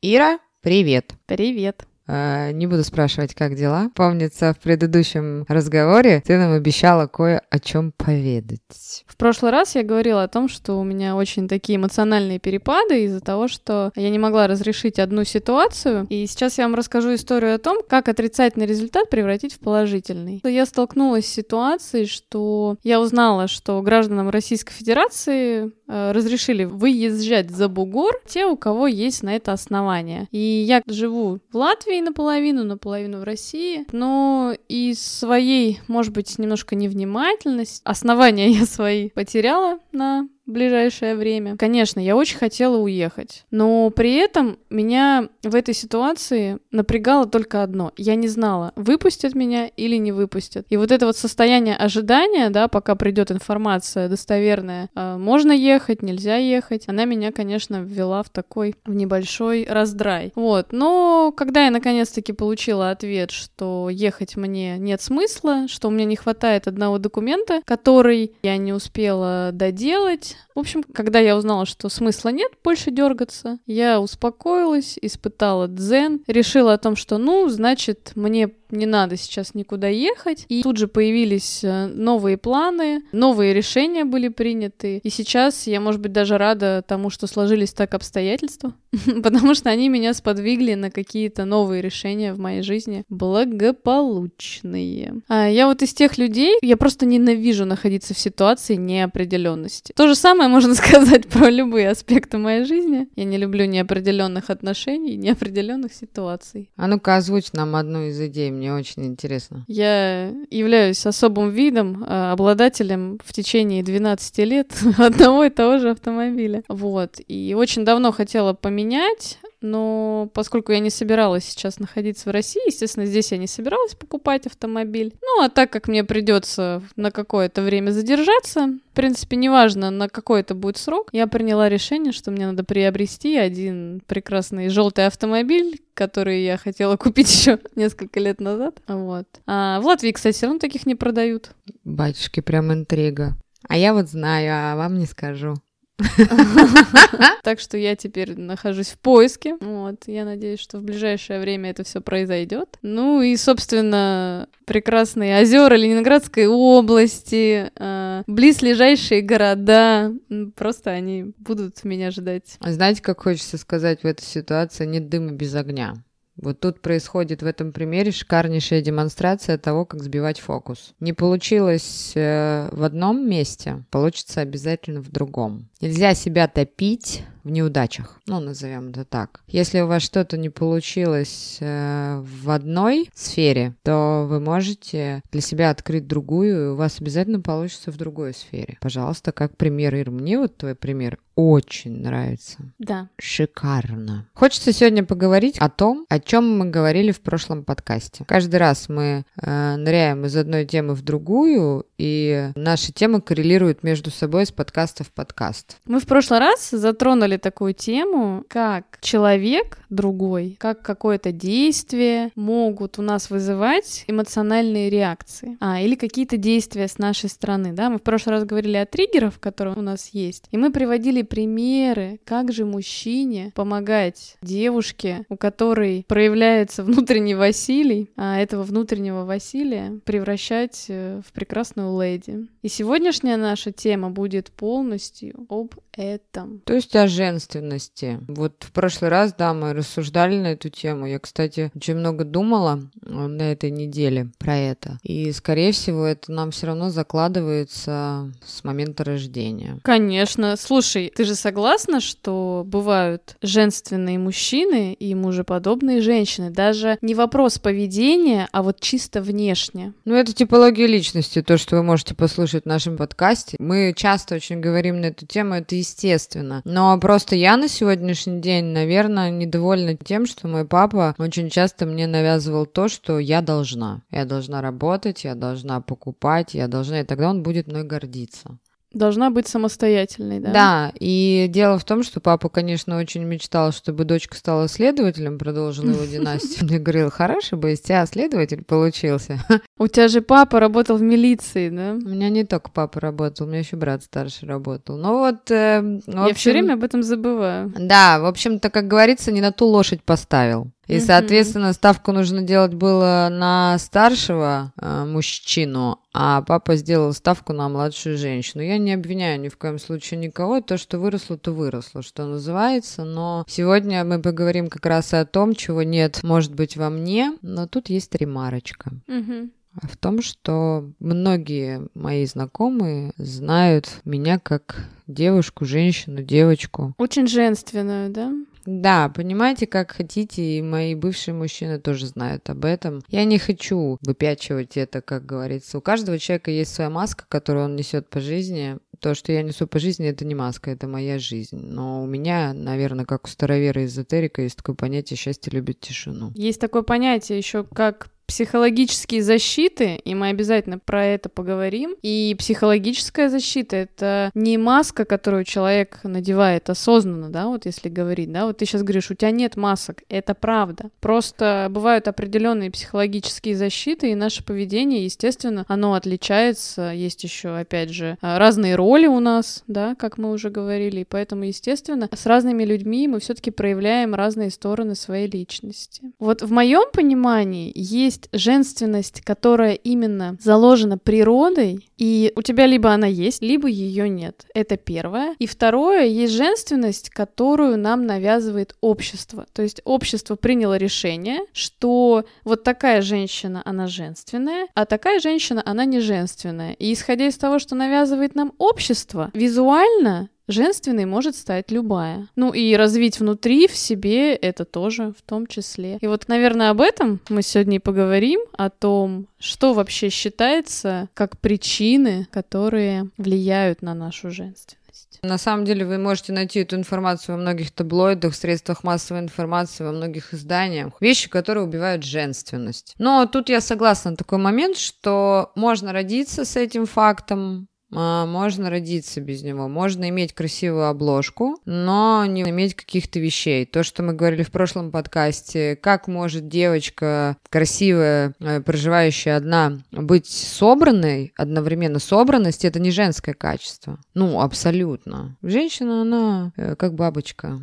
Ира, привет. Привет. Э, не буду спрашивать, как дела. Помнится, в предыдущем разговоре ты нам обещала кое о чем поведать. В прошлый раз я говорила о том, что у меня очень такие эмоциональные перепады из-за того, что я не могла разрешить одну ситуацию. И сейчас я вам расскажу историю о том, как отрицательный результат превратить в положительный. Я столкнулась с ситуацией, что я узнала, что гражданам Российской Федерации э, разрешили выезжать за бугор те, у кого есть на это основания. И я живу в Латвии, Латвии наполовину, наполовину в России. Но из своей, может быть, немножко невнимательности, основания я свои потеряла на ближайшее время. Конечно, я очень хотела уехать, но при этом меня в этой ситуации напрягало только одно. Я не знала, выпустят меня или не выпустят. И вот это вот состояние ожидания, да, пока придет информация достоверная, э, можно ехать, нельзя ехать, она меня, конечно, ввела в такой, в небольшой раздрай. Вот, но когда я наконец-таки получила ответ, что ехать мне нет смысла, что у меня не хватает одного документа, который я не успела доделать, в общем, когда я узнала, что смысла нет больше дергаться, я успокоилась, испытала дзен, решила о том, что, ну, значит, мне не надо сейчас никуда ехать. И тут же появились э, новые планы, новые решения были приняты. И сейчас я, может быть, даже рада тому, что сложились так обстоятельства, потому что они меня сподвигли на какие-то новые решения в моей жизни, благополучные. А я вот из тех людей, я просто ненавижу находиться в ситуации неопределенности. То же самое можно сказать про любые аспекты моей жизни. Я не люблю неопределенных отношений, неопределенных ситуаций. А ну-ка озвучь нам одну из идей мне очень интересно. Я являюсь особым видом, э, обладателем в течение 12 лет одного и того же автомобиля. Вот. И очень давно хотела поменять но поскольку я не собиралась сейчас находиться в России, естественно, здесь я не собиралась покупать автомобиль. Ну, а так как мне придется на какое-то время задержаться, в принципе, неважно, на какой это будет срок, я приняла решение, что мне надо приобрести один прекрасный желтый автомобиль, который я хотела купить еще несколько лет назад. Вот. А в Латвии, кстати, равно таких не продают. Батюшки, прям интрига. А я вот знаю, а вам не скажу. Так что я теперь нахожусь в поиске. Вот, я надеюсь, что в ближайшее время это все произойдет. Ну и, собственно, прекрасные озера Ленинградской области, э, близлежащие города, просто они будут меня ждать. Знаете, как хочется сказать в этой ситуации, нет дыма без огня. Вот тут происходит в этом примере шикарнейшая демонстрация того, как сбивать фокус. Не получилось э, в одном месте, получится обязательно в другом. Нельзя себя топить в неудачах, ну, назовем это так. Если у вас что-то не получилось э, в одной сфере, то вы можете для себя открыть другую, и у вас обязательно получится в другой сфере. Пожалуйста, как пример, Ир, мне вот твой пример очень нравится. Да. Шикарно. Хочется сегодня поговорить о том, о чем мы говорили в прошлом подкасте. Каждый раз мы э, ныряем из одной темы в другую, и наши темы коррелируют между собой с подкаста в подкаст. Мы в прошлый раз затронули такую тему, как человек другой, как какое-то действие могут у нас вызывать эмоциональные реакции, а, или какие-то действия с нашей стороны, да, мы в прошлый раз говорили о триггерах, которые у нас есть, и мы приводили примеры, как же мужчине помогать девушке, у которой проявляется внутренний Василий, а этого внутреннего Василия превращать э, в прекрасную леди. И сегодняшняя наша тема будет полностью об этом. То есть о женственности. Вот в прошлый раз, да, мы рассуждали на эту тему. Я, кстати, очень много думала э, на этой неделе про это. И, скорее всего, это нам все равно закладывается с момента рождения. Конечно. Слушай, ты же согласна, что бывают женственные мужчины и мужеподобные женщины? Даже не вопрос поведения, а вот чисто внешне. Ну, это типология личности, то, что вы можете послушать в нашем подкасте. Мы часто очень говорим на эту тему, это естественно. Но просто я на сегодняшний день, наверное, недовольна тем, что мой папа очень часто мне навязывал то, что я должна. Я должна работать, я должна покупать, я должна, и тогда он будет мной гордиться. Должна быть самостоятельной, да? Да, и дело в том, что папа, конечно, очень мечтал, чтобы дочка стала следователем, продолжила его династию. Я говорил, хороший бы из тебя следователь получился. У тебя же папа работал в милиции, да? У меня не только папа работал, у меня еще брат старший работал. Ну вот, э, общем... Я все время об этом забываю. Да, в общем-то, как говорится, не на ту лошадь поставил. И, соответственно, ставку нужно делать было на старшего э, мужчину, а папа сделал ставку на младшую женщину. Я не обвиняю ни в коем случае никого. То, что выросло, то выросло, что называется. Но сегодня мы поговорим как раз о том, чего нет, может быть, во мне. Но тут есть ремарочка. Угу в том, что многие мои знакомые знают меня как девушку, женщину, девочку. Очень женственную, да? Да, понимаете, как хотите, и мои бывшие мужчины тоже знают об этом. Я не хочу выпячивать это, как говорится. У каждого человека есть своя маска, которую он несет по жизни. То, что я несу по жизни, это не маска, это моя жизнь. Но у меня, наверное, как у старовера эзотерика, есть такое понятие «счастье любит тишину». Есть такое понятие еще как психологические защиты, и мы обязательно про это поговорим. И психологическая защита — это не маска, которую человек надевает осознанно, да, вот если говорить, да, вот ты сейчас говоришь, у тебя нет масок, это правда. Просто бывают определенные психологические защиты, и наше поведение, естественно, оно отличается. Есть еще, опять же, разные роли у нас, да, как мы уже говорили, и поэтому, естественно, с разными людьми мы все-таки проявляем разные стороны своей личности. Вот в моем понимании есть есть женственность, которая именно заложена природой, и у тебя либо она есть, либо ее нет. Это первое. И второе, есть женственность, которую нам навязывает общество. То есть общество приняло решение, что вот такая женщина, она женственная, а такая женщина, она не женственная. И исходя из того, что навязывает нам общество, визуально Женственной может стать любая. Ну и развить внутри в себе это тоже в том числе. И вот, наверное, об этом мы сегодня и поговорим, о том, что вообще считается как причины, которые влияют на нашу женственность. На самом деле вы можете найти эту информацию во многих таблоидах, средствах массовой информации, во многих изданиях. Вещи, которые убивают женственность. Но тут я согласна на такой момент, что можно родиться с этим фактом, можно родиться без него. Можно иметь красивую обложку, но не иметь каких-то вещей. То, что мы говорили в прошлом подкасте, как может девочка красивая, э, проживающая одна, быть собранной, одновременно собранность, это не женское качество. Ну, абсолютно. Женщина, она э, как бабочка.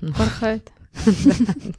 Порхает.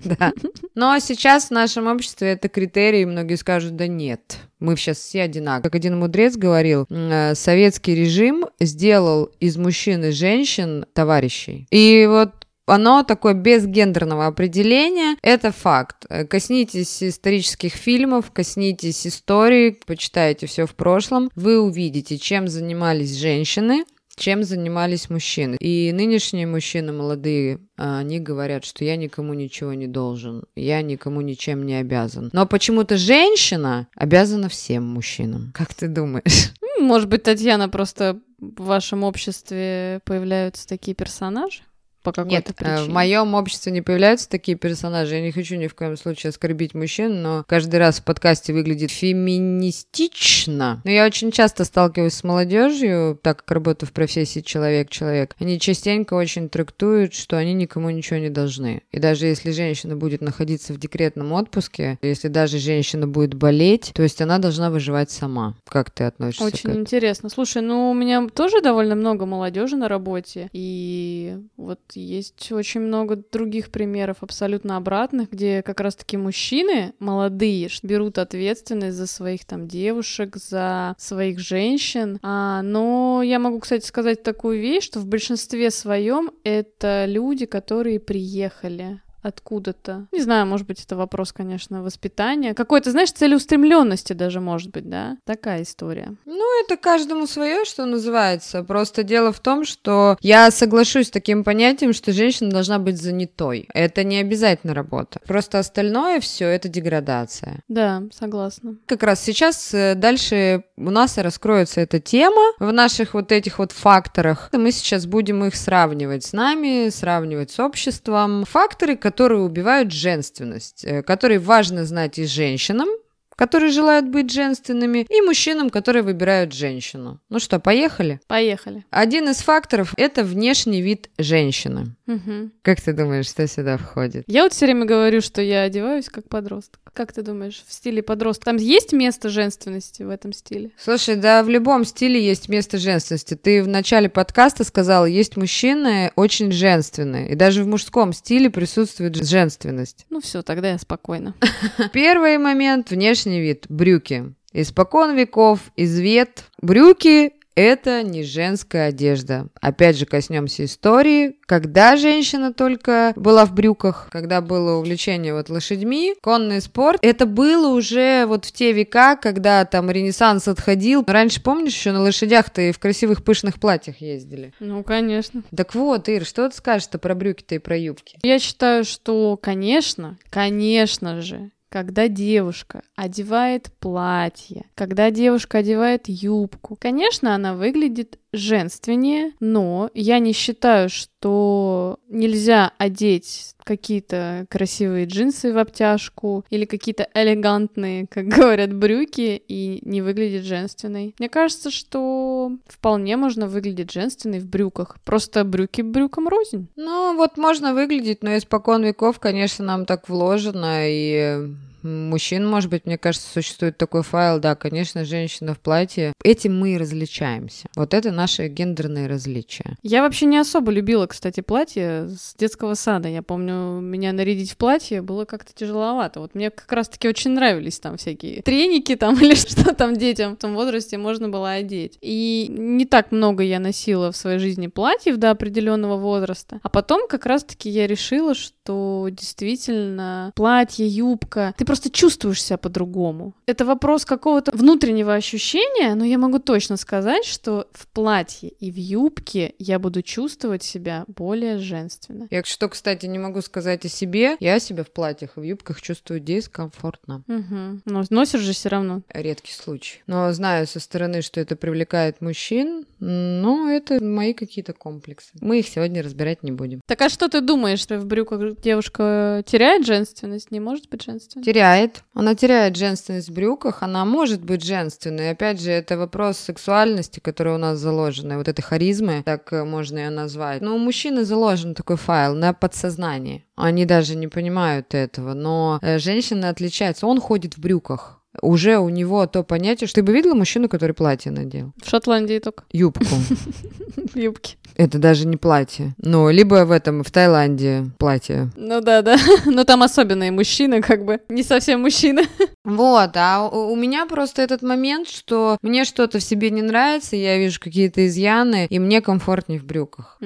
Да. Но сейчас в нашем обществе это критерий, многие скажут, да нет, мы сейчас все одинаковые. Как один мудрец говорил, э, советский режим сделал из мужчин и женщин товарищей. И вот оно такое без гендерного определения, это факт. Э, коснитесь исторических фильмов, коснитесь истории, почитайте все в прошлом, вы увидите, чем занимались женщины, чем занимались мужчины. И нынешние мужчины молодые, а, они говорят, что я никому ничего не должен, я никому ничем не обязан. Но почему-то женщина обязана всем мужчинам. Как ты думаешь? Может быть, Татьяна, просто в вашем обществе появляются такие персонажи? По какой-то Нет, причине. в моем обществе не появляются такие персонажи. Я не хочу ни в коем случае оскорбить мужчин, но каждый раз в подкасте выглядит феминистично. Но я очень часто сталкиваюсь с молодежью, так как работаю в профессии человек-человек. Они частенько очень трактуют, что они никому ничего не должны. И даже если женщина будет находиться в декретном отпуске, если даже женщина будет болеть, то есть она должна выживать сама. Как ты относишься очень к интересно. Слушай, ну у меня тоже довольно много молодежи на работе, и вот есть очень много других примеров абсолютно обратных, где как раз-таки мужчины молодые берут ответственность за своих там девушек, за своих женщин. А, но я могу, кстати, сказать такую вещь, что в большинстве своем это люди, которые приехали откуда-то. Не знаю, может быть, это вопрос, конечно, воспитания. Какой-то, знаешь, целеустремленности даже, может быть, да? Такая история. Ну, это каждому свое, что называется. Просто дело в том, что я соглашусь с таким понятием, что женщина должна быть занятой. Это не обязательно работа. Просто остальное все это деградация. Да, согласна. Как раз сейчас э, дальше у нас и раскроется эта тема в наших вот этих вот факторах. Мы сейчас будем их сравнивать с нами, сравнивать с обществом. Факторы, которые которые убивают женственность, э, которые важно знать и женщинам, которые желают быть женственными, и мужчинам, которые выбирают женщину. Ну что, поехали? Поехали. Один из факторов – это внешний вид женщины. Угу. Как ты думаешь, что сюда входит? Я вот все время говорю, что я одеваюсь как подросток. Как ты думаешь, в стиле подростка? Там есть место женственности в этом стиле? Слушай, да в любом стиле есть место женственности. Ты в начале подкаста сказала, есть мужчины очень женственные. И даже в мужском стиле присутствует женственность. Ну все, тогда я спокойна. Первый момент – внешний вид. Брюки. Испокон веков, извет. Брюки это не женская одежда. Опять же, коснемся истории. Когда женщина только была в брюках, когда было увлечение вот лошадьми, конный спорт, это было уже вот в те века, когда там Ренессанс отходил. Раньше, помнишь, еще на лошадях-то и в красивых пышных платьях ездили? Ну, конечно. Так вот, Ир, что ты скажешь-то про брюки-то и про юбки? Я считаю, что, конечно, конечно же, когда девушка одевает платье, когда девушка одевает юбку. Конечно, она выглядит женственнее, но я не считаю, что нельзя одеть какие-то красивые джинсы в обтяжку или какие-то элегантные, как говорят, брюки и не выглядеть женственной. Мне кажется, что вполне можно выглядеть женственной в брюках. Просто брюки брюкам рознь. Ну, вот можно выглядеть, но испокон веков, конечно, нам так вложено, и мужчин, может быть, мне кажется, существует такой файл, да, конечно, женщина в платье. Этим мы и различаемся. Вот это наши гендерные различия. Я вообще не особо любила, кстати, платье с детского сада. Я помню, меня нарядить в платье было как-то тяжеловато. Вот мне как раз-таки очень нравились там всякие треники там или что там детям в том возрасте можно было одеть. И не так много я носила в своей жизни платьев до определенного возраста. А потом как раз-таки я решила, что действительно платье, юбка, ты просто просто чувствуешь себя по-другому. Это вопрос какого-то внутреннего ощущения, но я могу точно сказать, что в платье и в юбке я буду чувствовать себя более женственно. Я что, кстати, не могу сказать о себе. Я себя в платьях и в юбках чувствую дискомфортно. Угу. Но носишь же все равно. Редкий случай. Но знаю со стороны, что это привлекает мужчин, но это мои какие-то комплексы. Мы их сегодня разбирать не будем. Так а что ты думаешь, что в брюках девушка теряет женственность? Не может быть женственной? Теряет теряет. Она теряет женственность в брюках, она может быть женственной. Опять же, это вопрос сексуальности, которая у нас заложена, вот этой харизмы, так можно ее назвать. Но у мужчины заложен такой файл на подсознании. Они даже не понимают этого, но э, женщина отличается. Он ходит в брюках уже у него то понятие, что ты бы видела мужчину, который платье надел? В Шотландии только. Юбку. Юбки. Это даже не платье. Ну, либо в этом, в Таиланде платье. Ну да, да. Но там особенные мужчины, как бы. Не совсем мужчины. Вот, а у меня просто этот момент, что мне что-то в себе не нравится, я вижу какие-то изъяны, и мне комфортнее в брюках.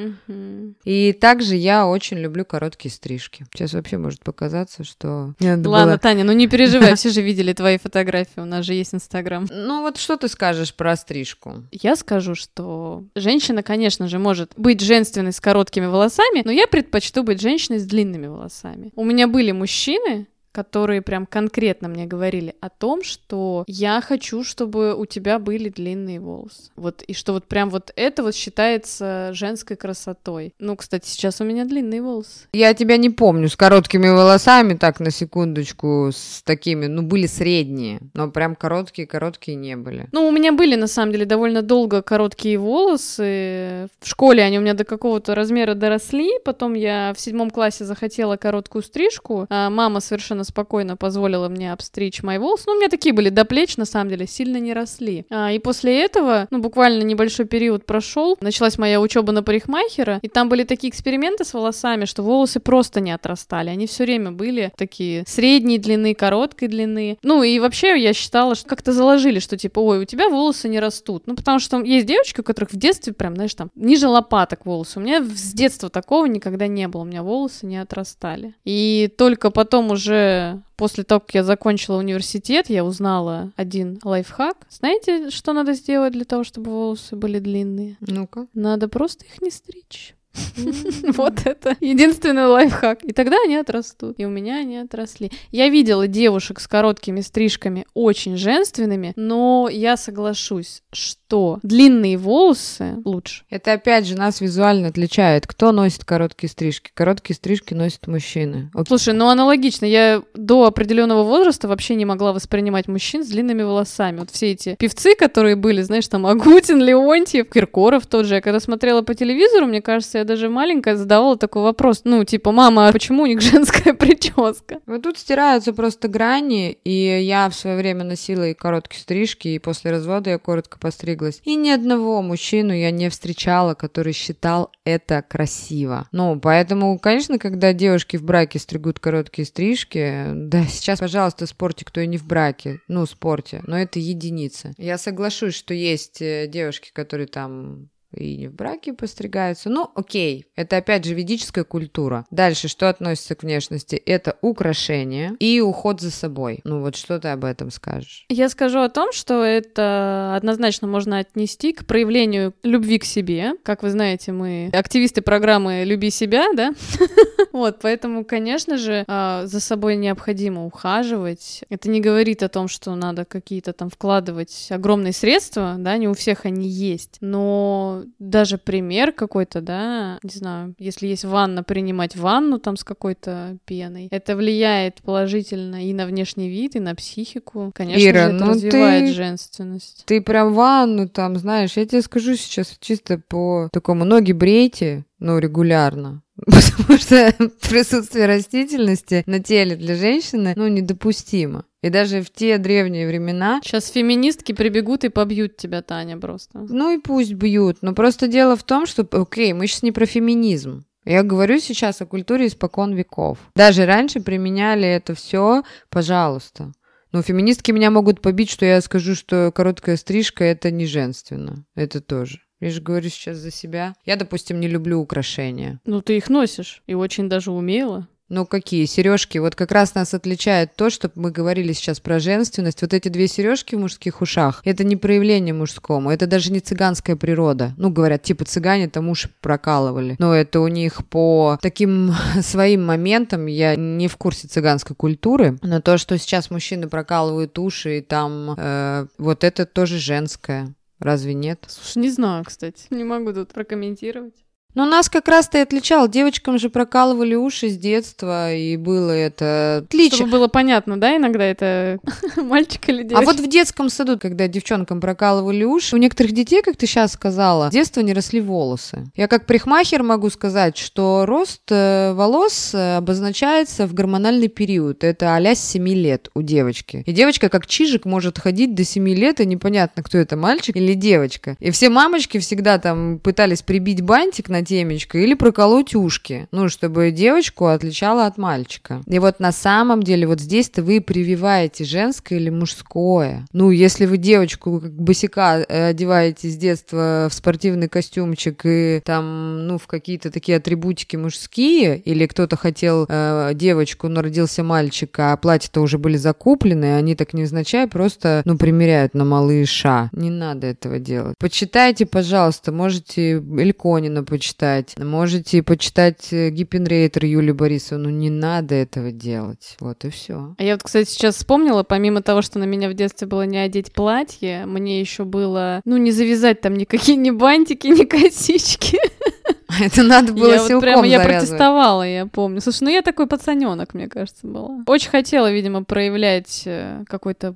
И также я очень люблю короткие стрижки. Сейчас вообще может показаться, что... Ладно, было... Таня, ну не переживай, все же видели твои фотографии, у нас же есть Инстаграм. Ну вот что ты скажешь про стрижку? Я скажу, что женщина, конечно же, может быть женственной с короткими волосами, но я предпочту быть женщиной с длинными волосами. У меня были мужчины, которые прям конкретно мне говорили о том, что я хочу, чтобы у тебя были длинные волосы. Вот, и что вот прям вот это вот считается женской красотой. Ну, кстати, сейчас у меня длинные волосы. Я тебя не помню с короткими волосами, так, на секундочку, с такими, ну, были средние, но прям короткие-короткие не были. Ну, у меня были, на самом деле, довольно долго короткие волосы. В школе они у меня до какого-то размера доросли, потом я в седьмом классе захотела короткую стрижку, а мама совершенно спокойно позволила мне обстричь мои волосы. Ну, у меня такие были до плеч, на самом деле, сильно не росли. А, и после этого, ну, буквально небольшой период прошел, началась моя учеба на парикмахера, и там были такие эксперименты с волосами, что волосы просто не отрастали. Они все время были такие средней длины, короткой длины. Ну, и вообще я считала, что как-то заложили, что типа, ой, у тебя волосы не растут. Ну, потому что есть девочки, у которых в детстве прям, знаешь, там, ниже лопаток волосы. У меня с детства такого никогда не было. У меня волосы не отрастали. И только потом уже после того, как я закончила университет, я узнала один лайфхак. Знаете, что надо сделать для того, чтобы волосы были длинные? Ну-ка. Надо просто их не стричь. Вот это единственный лайфхак. И тогда они отрастут. И у меня они отросли. Я видела девушек с короткими стрижками очень женственными, но я соглашусь, что длинные волосы лучше. Это опять же нас визуально отличает. Кто носит короткие стрижки? Короткие стрижки носят мужчины. Окей. Слушай, ну аналогично. Я до определенного возраста вообще не могла воспринимать мужчин с длинными волосами. Вот все эти певцы, которые были, знаешь, там Агутин, Леонтьев, Киркоров тот же. Я когда смотрела по телевизору, мне кажется, я даже маленькая задавала такой вопрос, ну, типа, мама, а почему у них женская прическа? Вот тут стираются просто грани, и я в свое время носила и короткие стрижки, и после развода я коротко постриглась. И ни одного мужчину я не встречала, который считал это красиво. Ну, поэтому, конечно, когда девушки в браке стригут короткие стрижки, да, сейчас, пожалуйста, спорте, кто и не в браке, ну, спорте, но это единица. Я соглашусь, что есть э, девушки, которые там и не в браке постригаются. Ну, окей, это опять же ведическая культура. Дальше, что относится к внешности? Это украшение и уход за собой. Ну вот что ты об этом скажешь? Я скажу о том, что это однозначно можно отнести к проявлению любви к себе. Как вы знаете, мы активисты программы «Люби себя», да? Вот, поэтому, конечно же, а, за собой необходимо ухаживать. Это не говорит о том, что надо какие-то там вкладывать огромные средства, да, не у всех они есть, но даже пример какой-то, да, не знаю, если есть ванна, принимать ванну там с какой-то пеной, это влияет положительно и на внешний вид, и на психику. Конечно Ира, же, это ну развивает ты, женственность. Ты прям ванну там, знаешь, я тебе скажу сейчас чисто по такому ноги брейте, ну, регулярно. Потому что присутствие растительности на теле для женщины, ну, недопустимо. И даже в те древние времена... Сейчас феминистки прибегут и побьют тебя, Таня, просто. Ну и пусть бьют. Но просто дело в том, что, окей, мы сейчас не про феминизм. Я говорю сейчас о культуре испокон веков. Даже раньше применяли это все, пожалуйста. Но феминистки меня могут побить, что я скажу, что короткая стрижка это не женственно. Это тоже. Я же говорю сейчас за себя. Я, допустим, не люблю украшения. Ну, ты их носишь, и очень даже умело. Ну какие сережки? Вот как раз нас отличает то, что мы говорили сейчас про женственность. Вот эти две сережки в мужских ушах, это не проявление мужскому, это даже не цыганская природа. Ну, говорят, типа цыгане там уши прокалывали. Но это у них по таким своим моментам, я не в курсе цыганской культуры, но то, что сейчас мужчины прокалывают уши, и там э, вот это тоже женское. Разве нет? Слушай, не знаю, кстати. Не могу тут прокомментировать. Но нас как раз-то и отличал. Девочкам же прокалывали уши с детства, и было это отлично. Чтобы было понятно, да, иногда это мальчик или девочка. А вот в детском саду, когда девчонкам прокалывали уши, у некоторых детей, как ты сейчас сказала, с детства не росли волосы. Я как парикмахер могу сказать, что рост э, волос э, обозначается в гормональный период. Это а с 7 лет у девочки. И девочка как чижик может ходить до 7 лет, и непонятно, кто это, мальчик или девочка. И все мамочки всегда там пытались прибить бантик на темечко или проколоть ушки, ну, чтобы девочку отличала от мальчика. И вот на самом деле вот здесь-то вы прививаете женское или мужское. Ну, если вы девочку как босика э, одеваете с детства в спортивный костюмчик и там, ну, в какие-то такие атрибутики мужские, или кто-то хотел э, девочку, но родился мальчик, а платья-то уже были закуплены, они так невзначай просто, ну, примеряют на малыша. Не надо этого делать. Почитайте, пожалуйста, можете Эльконина почитать, почитать. Можете почитать э, Гиппенрейтер Юлии Борисовну. Не надо этого делать. Вот и все. А я вот, кстати, сейчас вспомнила, помимо того, что на меня в детстве было не одеть платье, мне еще было, ну, не завязать там никакие ни бантики, ни косички. Это надо было я вот прямо, Я протестовала, я помню. Слушай, ну я такой пацаненок, мне кажется, была. Очень хотела, видимо, проявлять э, какое-то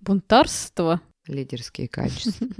бунтарство лидерские качества.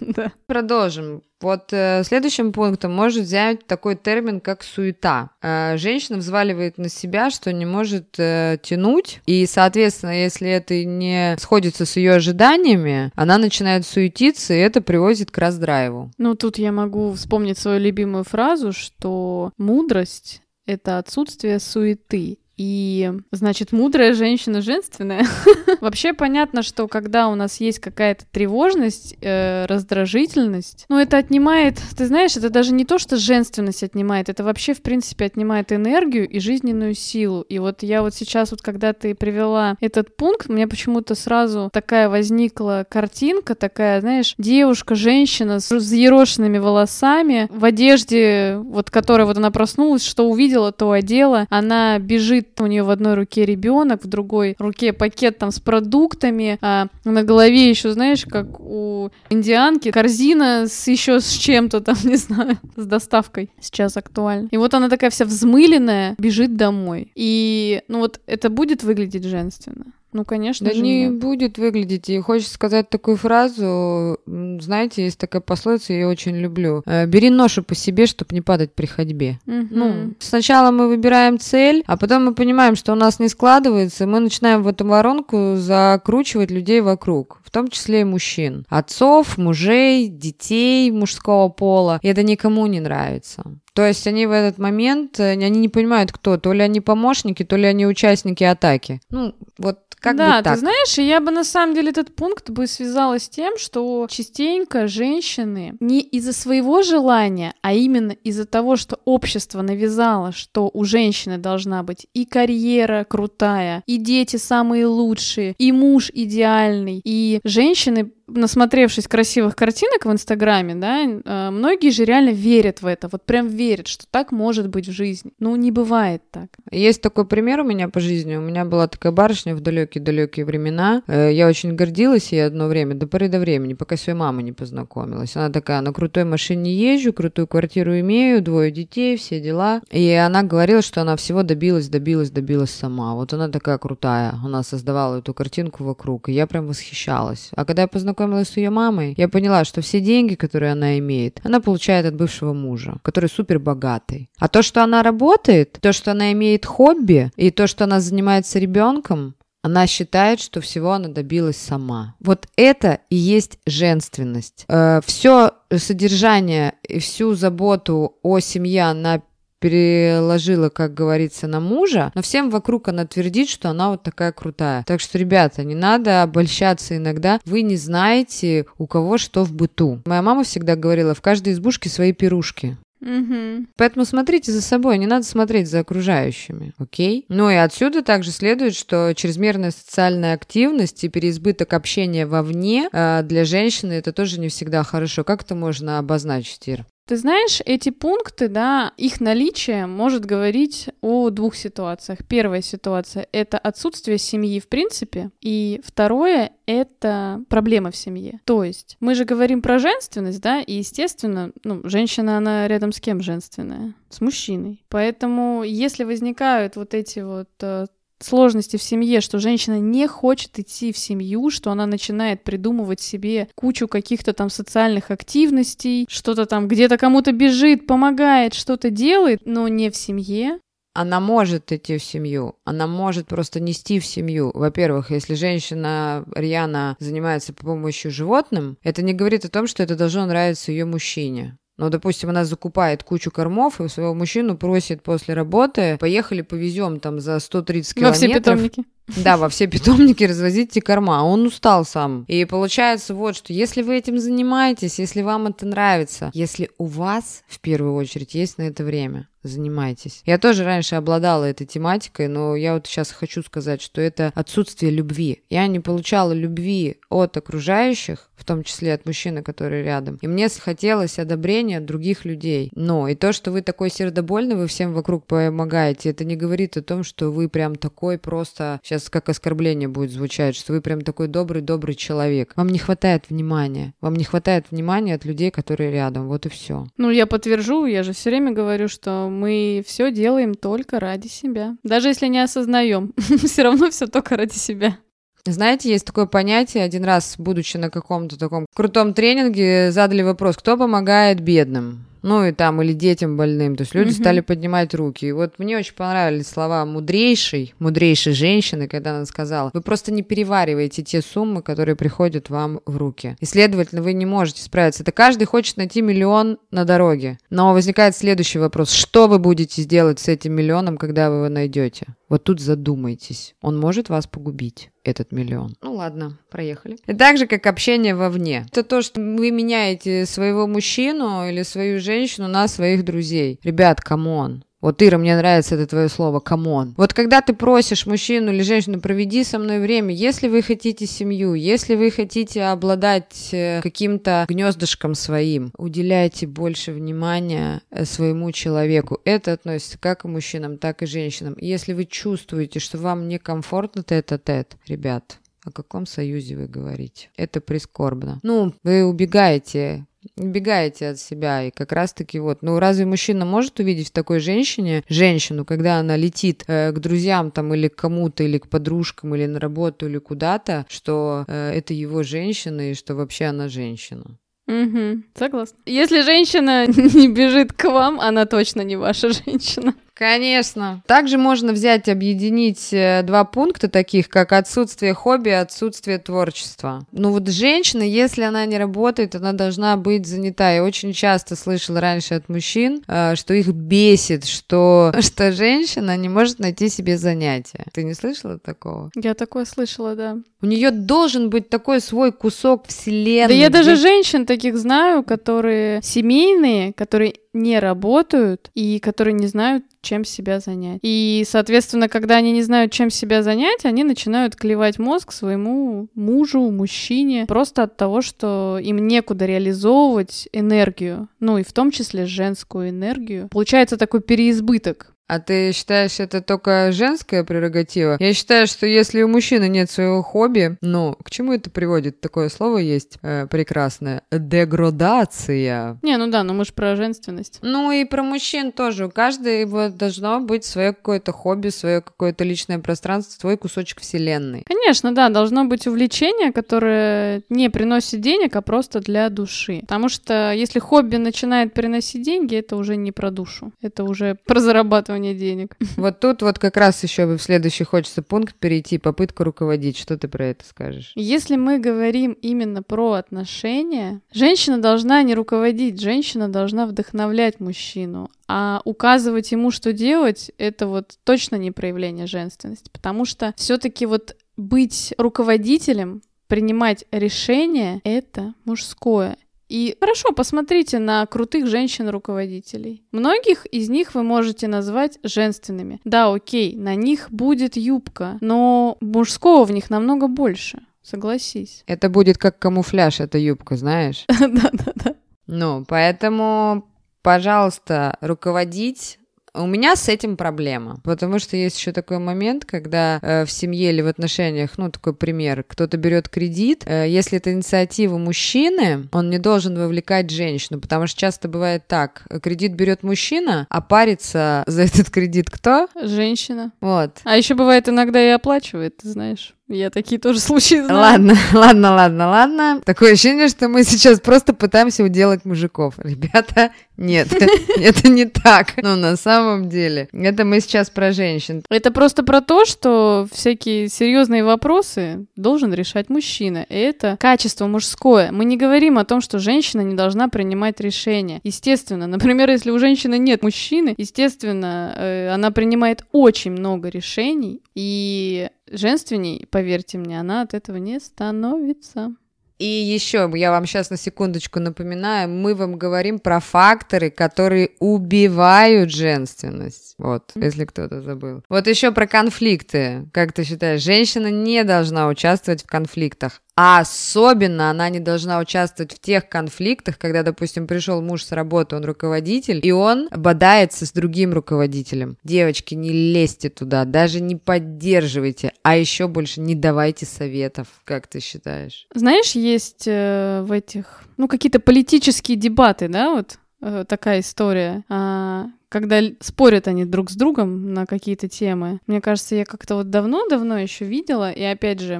Да. Продолжим. Вот э, следующим пунктом может взять такой термин, как суета. Э, женщина взваливает на себя, что не может э, тянуть, и, соответственно, если это не сходится с ее ожиданиями, она начинает суетиться, и это приводит к раздрайву. Ну, тут я могу вспомнить свою любимую фразу, что мудрость — это отсутствие суеты. И, значит, мудрая женщина женственная. Вообще понятно, что когда у нас есть какая-то тревожность, э, раздражительность, ну, это отнимает, ты знаешь, это даже не то, что женственность отнимает, это вообще, в принципе, отнимает энергию и жизненную силу. И вот я вот сейчас, вот когда ты привела этот пункт, мне почему-то сразу такая возникла картинка, такая, знаешь, девушка, женщина с взъерошенными волосами, в одежде, вот которая вот она проснулась, что увидела, то одела, она бежит у нее в одной руке ребенок, в другой руке пакет там с продуктами, а на голове еще, знаешь, как у индианки, корзина с еще с чем-то там, не знаю, с доставкой сейчас актуально. И вот она такая вся взмыленная, бежит домой. И, ну вот, это будет выглядеть женственно. Ну, конечно да же не нет. будет выглядеть. И хочется сказать такую фразу. Знаете, есть такая пословица, я ее очень люблю. Э, Бери ношу по себе, чтобы не падать при ходьбе. Мгм. Ну, сначала мы выбираем цель, а потом мы понимаем, что у нас не складывается, и мы начинаем в эту воронку закручивать людей вокруг, в том числе и мужчин. Отцов, мужей, детей мужского пола. И это никому не нравится. То есть они в этот момент, э, они не понимают, кто. То ли они помощники, то ли они участники атаки. Ну, вот как да, бы так. ты знаешь, и я бы на самом деле этот пункт бы связала с тем, что частенько женщины не из-за своего желания, а именно из-за того, что общество навязало, что у женщины должна быть и карьера крутая, и дети самые лучшие, и муж идеальный, и женщины насмотревшись красивых картинок в Инстаграме, да, э, многие же реально верят в это, вот прям верят, что так может быть в жизни. Ну, не бывает так. Есть такой пример у меня по жизни. У меня была такая барышня в далекие-далекие времена. Э, Я очень гордилась ей одно время, до поры до времени, пока своей мамой не познакомилась. Она такая, на крутой машине езжу, крутую квартиру имею, двое детей, все дела. И она говорила, что она всего добилась, добилась, добилась сама. Вот она такая крутая. Она создавала эту картинку вокруг, и я прям восхищалась. А когда я познакомилась с ее мамой, я поняла, что все деньги, которые она имеет, она получает от бывшего мужа, который супер богатый. А то, что она работает, то, что она имеет хобби, и то, что она занимается ребенком, она считает, что всего она добилась сама. Вот это и есть женственность. Все содержание и всю заботу о семье она переложила, как говорится, на мужа, но всем вокруг она твердит, что она вот такая крутая. Так что, ребята, не надо обольщаться иногда. Вы не знаете, у кого что в быту. Моя мама всегда говорила, в каждой избушке свои пирушки. Мгм. Поэтому смотрите за собой, не надо смотреть за окружающими, окей? Ну и отсюда также следует, что чрезмерная социальная активность и переизбыток общения вовне э, для женщины это тоже не всегда хорошо. Как это можно обозначить, Ир? Ты знаешь, эти пункты, да, их наличие может говорить о двух ситуациях. Первая ситуация — это отсутствие семьи в принципе, и второе — это проблема в семье. То есть мы же говорим про женственность, да, и, естественно, ну, женщина, она рядом с кем женственная? С мужчиной. Поэтому если возникают вот эти вот э, сложности в семье, что женщина не хочет идти в семью, что она начинает придумывать себе кучу каких-то там социальных активностей, что-то там где-то кому-то бежит, помогает, что-то делает, но не в семье. Она может идти в семью, она может просто нести в семью. Во-первых, если женщина рьяно занимается по помощи животным, это не говорит о том, что это должно нравиться ее мужчине. Ну, допустим, она закупает кучу кормов и своего мужчину просит после работы, поехали повезем там за 130 Во километров. все питомники. Да, во все питомники развозите корма. А Он устал сам. И получается вот, что если вы этим занимаетесь, если вам это нравится, если у вас в первую очередь есть на это время, занимайтесь. Я тоже раньше обладала этой тематикой, но я вот сейчас хочу сказать, что это отсутствие любви. Я не получала любви от окружающих, в том числе от мужчины, который рядом. И мне хотелось одобрения других людей. Но и то, что вы такой сердобольный, вы всем вокруг помогаете, это не говорит о том, что вы прям такой просто, сейчас как оскорбление будет звучать, что вы прям такой добрый-добрый человек. Вам не хватает внимания. Вам не хватает внимания от людей, которые рядом. Вот и все. Ну, я подтвержу, я же все время говорю, что мы все делаем только ради себя. Даже если не осознаем, все равно все только ради себя. Знаете, есть такое понятие, один раз, будучи на каком-то таком крутом тренинге, задали вопрос, кто помогает бедным? Ну и там, или детям больным. То есть люди Мгм. стали поднимать руки. И вот мне очень понравились слова мудрейшей, мудрейшей женщины, когда она сказала, вы просто не перевариваете те суммы, которые приходят вам в руки. И, следовательно, вы не можете справиться. Это каждый хочет найти миллион на дороге. Но возникает следующий вопрос. Что вы будете делать с этим миллионом, когда вы его найдете? Вот тут задумайтесь. Он может вас погубить, этот миллион. Ну ладно, проехали. И так же, как общение вовне. Это то, что вы меняете своего мужчину или свою женщину на своих друзей. Ребят, come on. Вот, Ира, мне нравится это твое слово «come on». Вот когда ты просишь мужчину или женщину «проведи со мной время», если вы хотите семью, если вы хотите обладать э, каким-то гнездышком своим, уделяйте больше внимания э, своему человеку. Это относится как к мужчинам, так и женщинам. Если вы чувствуете, что вам некомфортно тет-а-тет, ребят, о каком союзе вы говорите? Это прискорбно. Ну, вы убегаете убегаете от себя. И как раз-таки вот, ну разве мужчина может увидеть в такой женщине женщину, когда она летит э, к друзьям там или к кому-то, или к подружкам, или на работу, или куда-то, что э, это его женщина и что вообще она женщина? Угу, согласна. Если женщина не бежит к вам, она точно не ваша женщина. Конечно. Также можно взять, объединить э, два пункта таких, как отсутствие хобби, отсутствие творчества. Ну вот женщина, если она не работает, она должна быть занята. Я очень часто слышала раньше от мужчин, э, что их бесит, что, что женщина не может найти себе занятия. Ты не слышала такого? Я такое слышала, да. У нее должен быть такой свой кусок вселенной. Да я даже женщин таких знаю, которые семейные, которые не работают и которые не знают, чем себя занять. И, соответственно, когда они не знают, чем себя занять, они начинают клевать мозг своему мужу, мужчине, просто от того, что им некуда реализовывать энергию, ну и в том числе женскую энергию. Получается такой переизбыток. А ты считаешь, это только женская прерогатива? Я считаю, что если у мужчины нет своего хобби, ну, к чему это приводит? Такое слово есть э, прекрасное. Деградация. Не, ну да, но мы же про женственность. Ну и про мужчин тоже. У каждого должно быть свое какое-то хобби, свое какое-то личное пространство, свой кусочек вселенной. Конечно, да, должно быть увлечение, которое не приносит денег, а просто для души. Потому что если хобби начинает приносить деньги, это уже не про душу. Это уже про зарабатывание зарабатывания денег. Вот тут вот как раз еще в следующий хочется пункт перейти, попытка руководить. Что ты про это скажешь? Если мы говорим именно про отношения, женщина должна не руководить, женщина должна вдохновлять мужчину, а указывать ему, что делать, это вот точно не проявление женственности, потому что все-таки вот быть руководителем, принимать решения — это мужское. И хорошо, посмотрите на крутых женщин-руководителей. Многих из них вы можете назвать женственными. Да, окей, на них будет юбка, но мужского в них намного больше. Согласись. Это будет как камуфляж, эта юбка, знаешь? Да-да-да. Ну, поэтому, пожалуйста, руководить у меня с этим проблема, потому что есть еще такой момент, когда э, в семье или в отношениях, ну, такой пример, кто-то берет кредит, э, если это инициатива мужчины, он не должен вовлекать женщину, потому что часто бывает так, кредит берет мужчина, а парится за этот кредит кто? Женщина. Вот. А еще бывает иногда и оплачивает, ты знаешь. Я такие тоже случаи знаю. Ладно, ладно, ладно, ладно. Такое ощущение, что мы сейчас просто пытаемся уделать мужиков. Ребята, нет, это не так. Но на самом деле, это мы сейчас про женщин. Это просто про то, что всякие серьезные вопросы должен решать мужчина. И это качество мужское. Мы не говорим о том, что женщина не должна принимать решения. Естественно, например, если у женщины нет мужчины, естественно, э, она принимает очень много решений, и женственней, поверьте мне, она от этого не становится. И еще, я вам сейчас на секундочку напоминаю, мы вам говорим про факторы, которые убивают женственность. Вот, если кто-то забыл. Вот еще про конфликты. Как ты считаешь, женщина не должна участвовать в конфликтах. А особенно она не должна участвовать в тех конфликтах, когда, допустим, пришел муж с работы, он руководитель, и он бодается с другим руководителем. Девочки, не лезьте туда, даже не поддерживайте, а еще больше не давайте советов. Как ты считаешь? Знаешь, есть э, в этих, ну, какие-то политические дебаты, да, вот э, такая история. А, когда спорят они друг с другом на какие-то темы. Мне кажется, я как-то вот давно-давно еще видела, и опять же,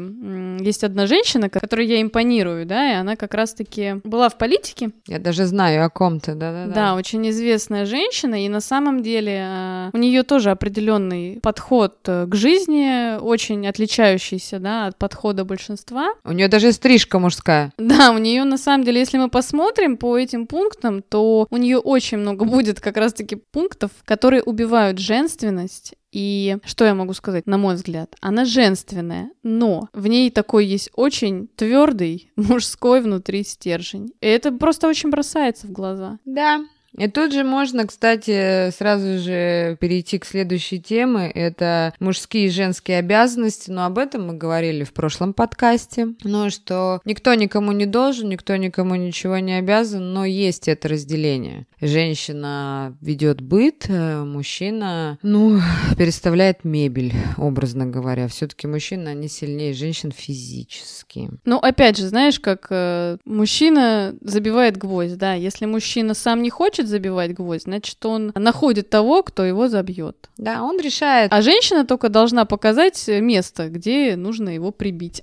есть одна женщина, которой я импонирую, да, и она как раз-таки была в политике. Я даже знаю о ком-то, да-да-да. Да, очень известная женщина, и на самом деле а, у нее тоже определенный подход э, к жизни, очень отличающийся, да, от подхода большинства. У нее даже стрижка мужская. Да, у нее на самом деле, если мы посмотрим по этим пунктам, то у нее очень много будет как раз-таки пунктов, которые убивают женственность и что я могу сказать, на мой взгляд? Она женственная, но в ней такой есть очень твердый мужской внутри стержень. И это просто очень бросается в глаза. Да, и тут же можно, кстати, сразу же перейти к следующей теме. Это мужские и женские обязанности. Но об этом мы говорили в прошлом подкасте. Ну, что никто никому не должен, никто никому ничего не обязан, но есть это разделение. Женщина ведет быт, э, мужчина, ну, переставляет мебель, образно говоря. Все-таки мужчина, они сильнее женщин физически. Ну, опять же, знаешь, как э, мужчина забивает гвоздь, да, если мужчина сам не хочет хочет забивать гвоздь, значит, он находит того, кто его забьет. Да, он решает. А женщина только должна показать место, где нужно его прибить.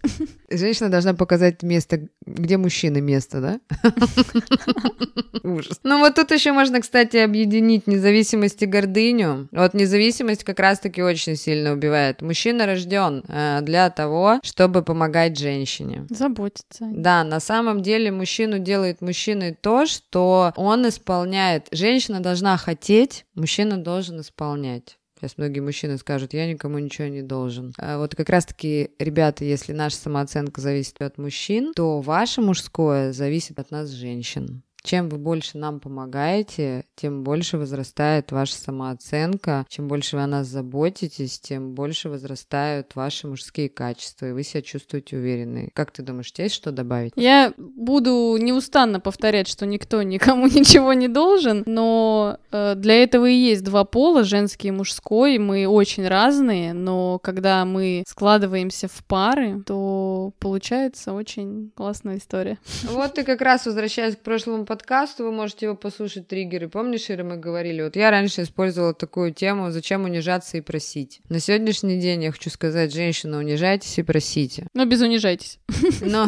Женщина должна показать место, где мужчина место, да? Ужас. Ну вот тут еще можно, кстати, объединить независимость и гордыню. Вот независимость как раз-таки очень сильно убивает. Мужчина рожден э, для того, чтобы помогать женщине. Заботиться. Да, на самом деле мужчину делает мужчиной то, что он исполняет. Женщина должна хотеть, мужчина должен исполнять. Сейчас многие мужчины скажут, я никому ничего не должен. А вот как раз-таки, ребята, если наша самооценка зависит от мужчин, то ваше мужское зависит от нас, женщин. Чем вы больше нам помогаете, тем больше возрастает ваша самооценка. Чем больше вы о нас заботитесь, тем больше возрастают ваши мужские качества, и вы себя чувствуете уверенной. Как ты думаешь, у тебя есть что добавить? Я буду неустанно повторять, что никто никому ничего не должен, но э, для этого и есть два пола, женский и мужской. Мы очень разные, но когда мы складываемся в пары, то получается очень классная история. Вот ты как раз возвращаясь к прошлому подкасту, вы можете его послушать, триггеры. Помнишь, Ира, мы говорили, вот я раньше использовала такую тему, зачем унижаться и просить. На сегодняшний день я хочу сказать, женщина, унижайтесь и просите. Но без унижайтесь. Но,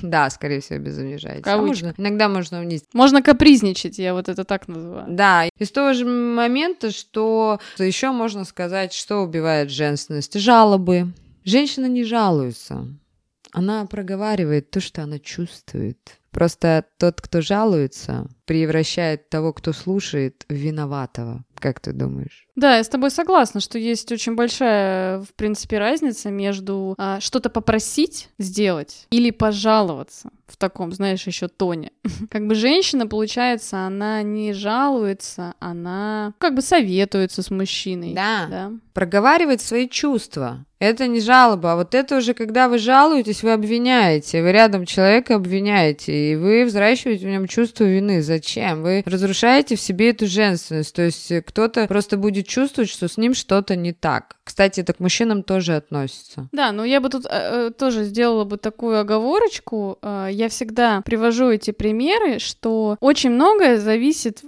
да, скорее всего, без унижайтесь. А можно, иногда можно унизить. Можно капризничать, я вот это так называю. Да, из того же момента, что еще можно сказать, что убивает женственность. Жалобы. Женщина не жалуется. Она проговаривает то, что она чувствует. Просто тот, кто жалуется, превращает того, кто слушает, в виноватого. Как ты думаешь? Да, я с тобой согласна, что есть очень большая, в принципе, разница между а, что-то попросить сделать или пожаловаться в таком, знаешь, еще тоне. Как бы женщина, получается, она не жалуется, она как бы советуется с мужчиной. Да. да. Проговаривает свои чувства. Это не жалоба, а вот это уже, когда вы жалуетесь, вы обвиняете, вы рядом человека обвиняете, и вы взращиваете в нем чувство вины. Зачем? Вы разрушаете в себе эту женственность. То есть кто-то просто будет чувствовать, что с ним что-то не так. Кстати, это к мужчинам тоже относится. Да, но я бы тут э, э тоже сделала бы такую оговорочку. Э, я всегда привожу эти примеры, что очень многое зависит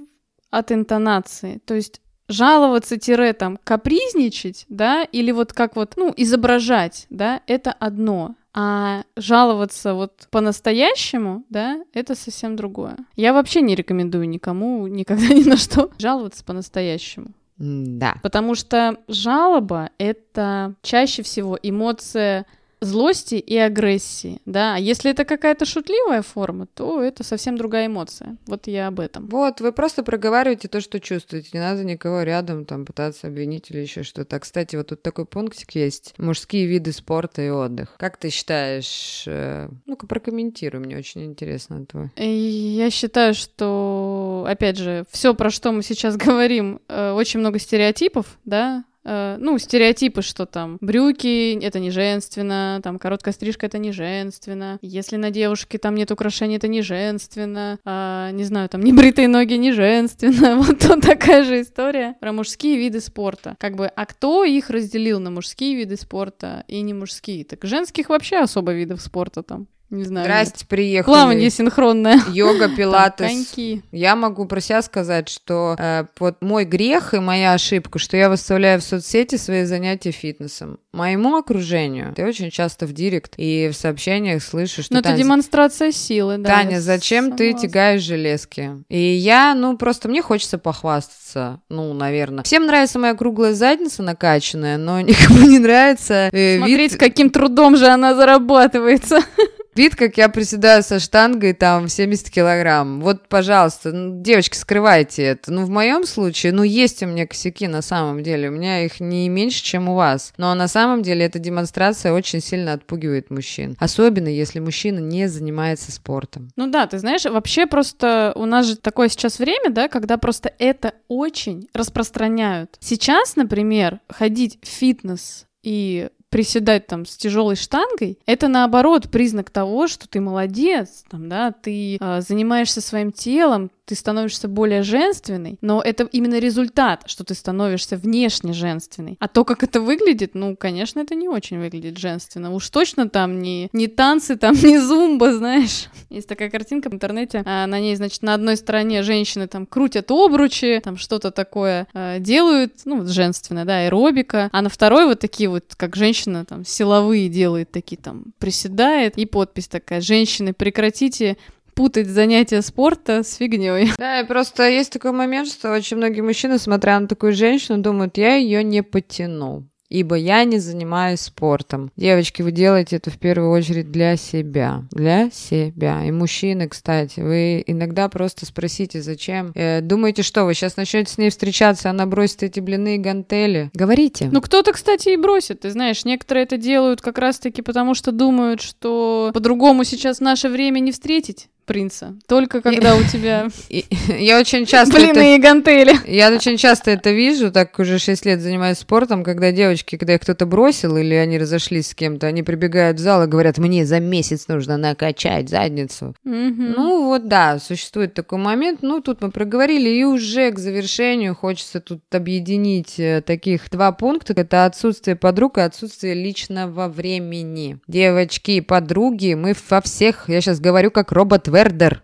от интонации. То есть жаловаться тире там капризничать, да, или вот как вот, ну, изображать, да, это одно. А жаловаться вот по-настоящему, да, это совсем другое. Я вообще не рекомендую никому никогда ни на что жаловаться по-настоящему. Да. Потому что жалоба — это чаще всего эмоция злости и агрессии, да. А если это какая-то шутливая форма, то это совсем другая эмоция. Вот я об этом. Вот, вы просто проговариваете то, что чувствуете. Не надо никого рядом там пытаться обвинить или еще что-то. Кстати, вот тут такой пунктик есть. Мужские виды спорта и отдых. Как ты считаешь? Э, ну-ка, прокомментируй, мне очень интересно твой. Я считаю, что, опять же, все, про что мы сейчас говорим, э, очень много стереотипов, да, Э, ну, стереотипы, что там брюки — это не женственно, там короткая стрижка — это не женственно, если на девушке там нет украшений — это не женственно, а, не знаю, там небритые ноги — не женственно, вот тут такая же история про мужские виды спорта. Как бы, а кто их разделил на мужские виды спорта и не мужские? Так женских вообще особо видов спорта там не знаю. Здрасте, приехали. Плавание синхронное. Йога, пилатес. коньки. Я могу про себя сказать, что э, вот мой грех и моя ошибка, что я выставляю в соцсети свои занятия фитнесом. Моему окружению ты очень часто в директ и в сообщениях слышишь, что... Но Таня, это демонстрация силы, да. Таня, зачем согласна. ты тягаешь железки? И я, ну, просто мне хочется похвастаться, ну, наверное. Всем нравится моя круглая задница накачанная, но никому не нравится... Э, Смотреть, вид... каким трудом же она зарабатывается. Вид, как я приседаю со штангой там в 70 килограмм. Вот, пожалуйста, ну, девочки, скрывайте это. Ну, в моем случае, ну, есть у меня косяки на самом деле. У меня их не меньше, чем у вас. Но на самом деле эта демонстрация очень сильно отпугивает мужчин. Особенно, если мужчина не занимается спортом. Ну да, ты знаешь, вообще просто у нас же такое сейчас время, да, когда просто это очень распространяют. Сейчас, например, ходить в фитнес и приседать там с тяжелой штангой, это наоборот признак того, что ты молодец, там, да, ты э, занимаешься своим телом, ты становишься более женственной, но это именно результат, что ты становишься внешне женственной. А то, как это выглядит, ну, конечно, это не очень выглядит женственно. Уж точно там не, не танцы, там не зумба, знаешь. Есть такая картинка в интернете, а на ней, значит, на одной стороне женщины там крутят обручи, там что-то такое э, делают, ну, женственное, да, аэробика, а на второй вот такие вот, как женщина там силовые делает, такие там приседает, и подпись такая, женщины, прекратите путать занятия спорта с фигней. Да, и просто есть такой момент, что очень многие мужчины, смотря на такую женщину, думают, я ее не потяну ибо я не занимаюсь спортом. Девочки, вы делаете это в первую очередь для себя. Для себя. И мужчины, кстати, вы иногда просто спросите, зачем. Э, думаете, что вы сейчас начнете с ней встречаться, она бросит эти блины и гантели? Говорите. Ну, кто-то, кстати, и бросит. Ты знаешь, некоторые это делают как раз-таки потому, что думают, что по-другому сейчас в наше время не встретить принца. Только когда у тебя... Я очень часто... Блины и гантели. Я очень часто это вижу, так уже 6 лет занимаюсь спортом, когда девочки, когда их кто-то бросил или они разошлись с кем-то, они прибегают в зал и говорят, мне за месяц нужно накачать задницу. Ну вот да, существует такой момент, ну тут мы проговорили, и уже к завершению хочется тут объединить э, таких два пункта. Это отсутствие подруг и отсутствие личного времени. Девочки подруги, мы во всех, я сейчас говорю как робот Вердер.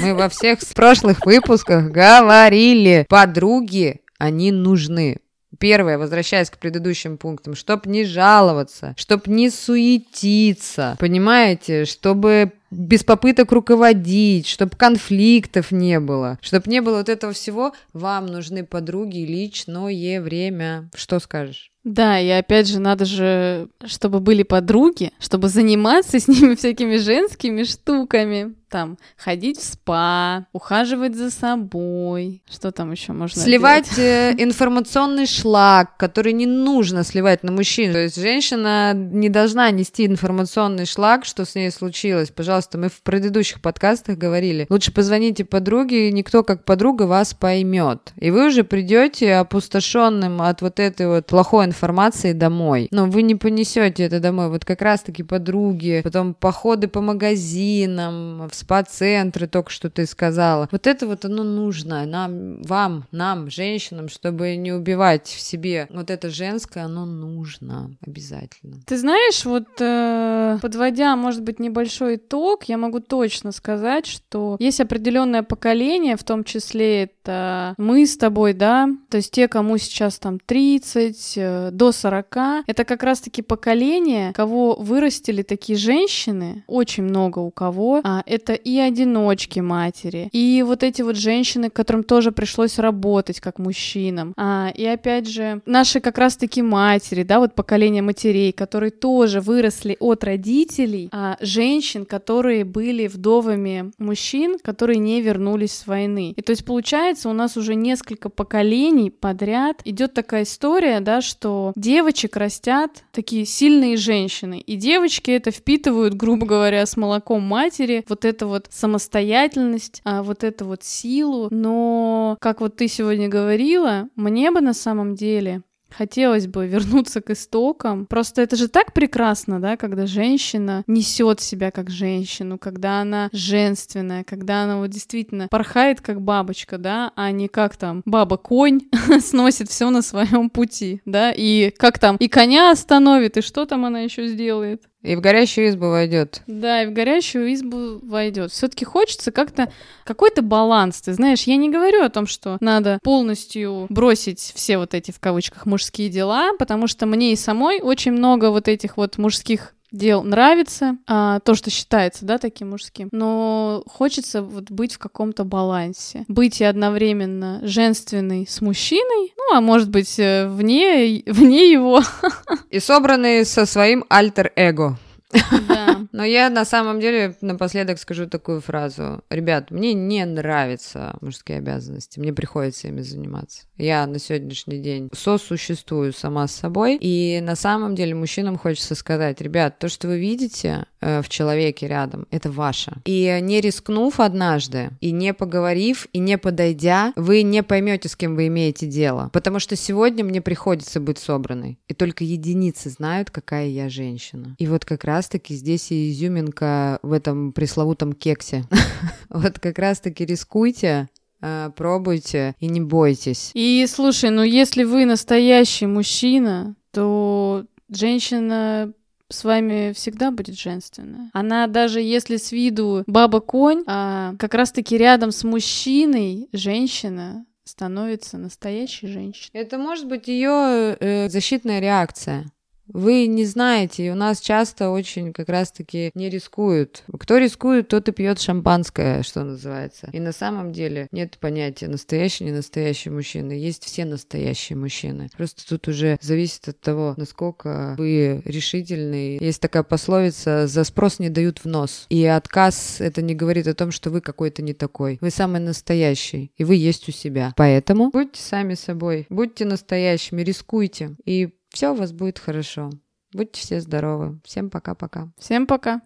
Мы во всех прошлых выпусках говорили, подруги, они нужны. Первое, возвращаясь к предыдущим пунктам, чтоб не жаловаться, чтоб не суетиться, понимаете, чтобы без попыток руководить, чтобы конфликтов не было, чтобы не было вот этого всего, вам нужны подруги личное время. Что скажешь? Да, и опять же, надо же, чтобы были подруги, чтобы заниматься с ними всякими женскими штуками там ходить в спа, ухаживать за собой, что там еще можно сливать э, информационный шлак, который не нужно сливать на мужчину. То есть женщина не должна нести информационный шлак, что с ней случилось. Пожалуйста, мы в предыдущих подкастах говорили, лучше позвоните подруге, никто как подруга вас поймет, и вы уже придете опустошенным от вот этой вот плохой информации домой. Но вы не понесете это домой. Вот как раз-таки подруги, потом походы по магазинам, в спа-центры, только что ты сказала. Вот это вот оно нужно нам, вам, нам, женщинам, чтобы не убивать в себе вот это женское, оно нужно обязательно. Ты знаешь, вот э, подводя, может быть, небольшой итог, я могу точно сказать, что есть определенное поколение, в том числе это мы с тобой, да, то есть те, кому сейчас там 30, э, до 40, это как раз-таки поколение, кого вырастили такие женщины, очень много у кого, а, это и одиночки матери, и вот эти вот женщины, которым тоже пришлось работать как мужчинам. А, и опять же, наши как раз-таки матери, да, вот поколение матерей, которые тоже выросли от родителей, а, женщин, которые были вдовами мужчин, которые не вернулись с войны. И то есть получается у нас уже несколько поколений подряд идет такая история, да, что девочек растят такие сильные женщины, и девочки это впитывают, грубо говоря, с молоком матери вот это вот самостоятельность, а, вот эту вот силу. Но, как вот ты сегодня говорила, мне бы на самом деле Хотелось бы вернуться к истокам. Просто это же так прекрасно, да, когда женщина несет себя как женщину, когда она женственная, когда она вот действительно порхает как бабочка, да, а не как там баба-конь сносит все на своем пути, да, и как там и коня остановит, и что там она еще сделает. И в горящую избу войдет. Да, и в горящую избу войдет. Все-таки хочется как-то какой-то баланс. Ты знаешь, я не говорю о том, что надо полностью бросить все вот эти в кавычках мужские дела, потому что мне и самой очень много вот этих вот мужских дел нравится, а, то, что считается, да, таким мужским, но хочется вот быть в каком-то балансе, быть и одновременно женственной с мужчиной, ну, а может быть, э, вне, вне его. И собранный со своим альтер-эго. Да. Но я на самом деле напоследок скажу такую фразу. Ребят, мне не нравятся мужские обязанности, мне приходится ими заниматься. Я на сегодняшний день сосуществую сама с собой, и на самом деле мужчинам хочется сказать, ребят, то, что вы видите э, в человеке рядом, это ваше. И не рискнув однажды, и не поговорив, и не подойдя, вы не поймете, с кем вы имеете дело. Потому что сегодня мне приходится быть собранной, и только единицы знают, какая я женщина. И вот как раз-таки здесь и изюминка в этом пресловутом кексе. Вот как раз-таки рискуйте, э, пробуйте и не бойтесь. И слушай, ну если вы настоящий мужчина, то женщина с вами всегда будет женственная. Она даже если с виду баба-конь, а как раз-таки рядом с мужчиной женщина становится настоящей женщиной. Это может быть ее э, защитная реакция. Вы не знаете, и у нас часто очень как раз-таки не рискуют. Кто рискует, тот и пьет шампанское, что называется. И на самом деле нет понятия настоящий, не настоящий мужчина. Есть все настоящие мужчины. Просто тут уже зависит от того, насколько вы решительны. Есть такая пословица «за спрос не дают в нос». И отказ это не говорит о том, что вы какой-то не такой. Вы самый настоящий, и вы есть у себя. Поэтому будьте сами собой, будьте настоящими, рискуйте. И все у вас будет хорошо. Будьте все здоровы. Всем пока-пока. Всем пока.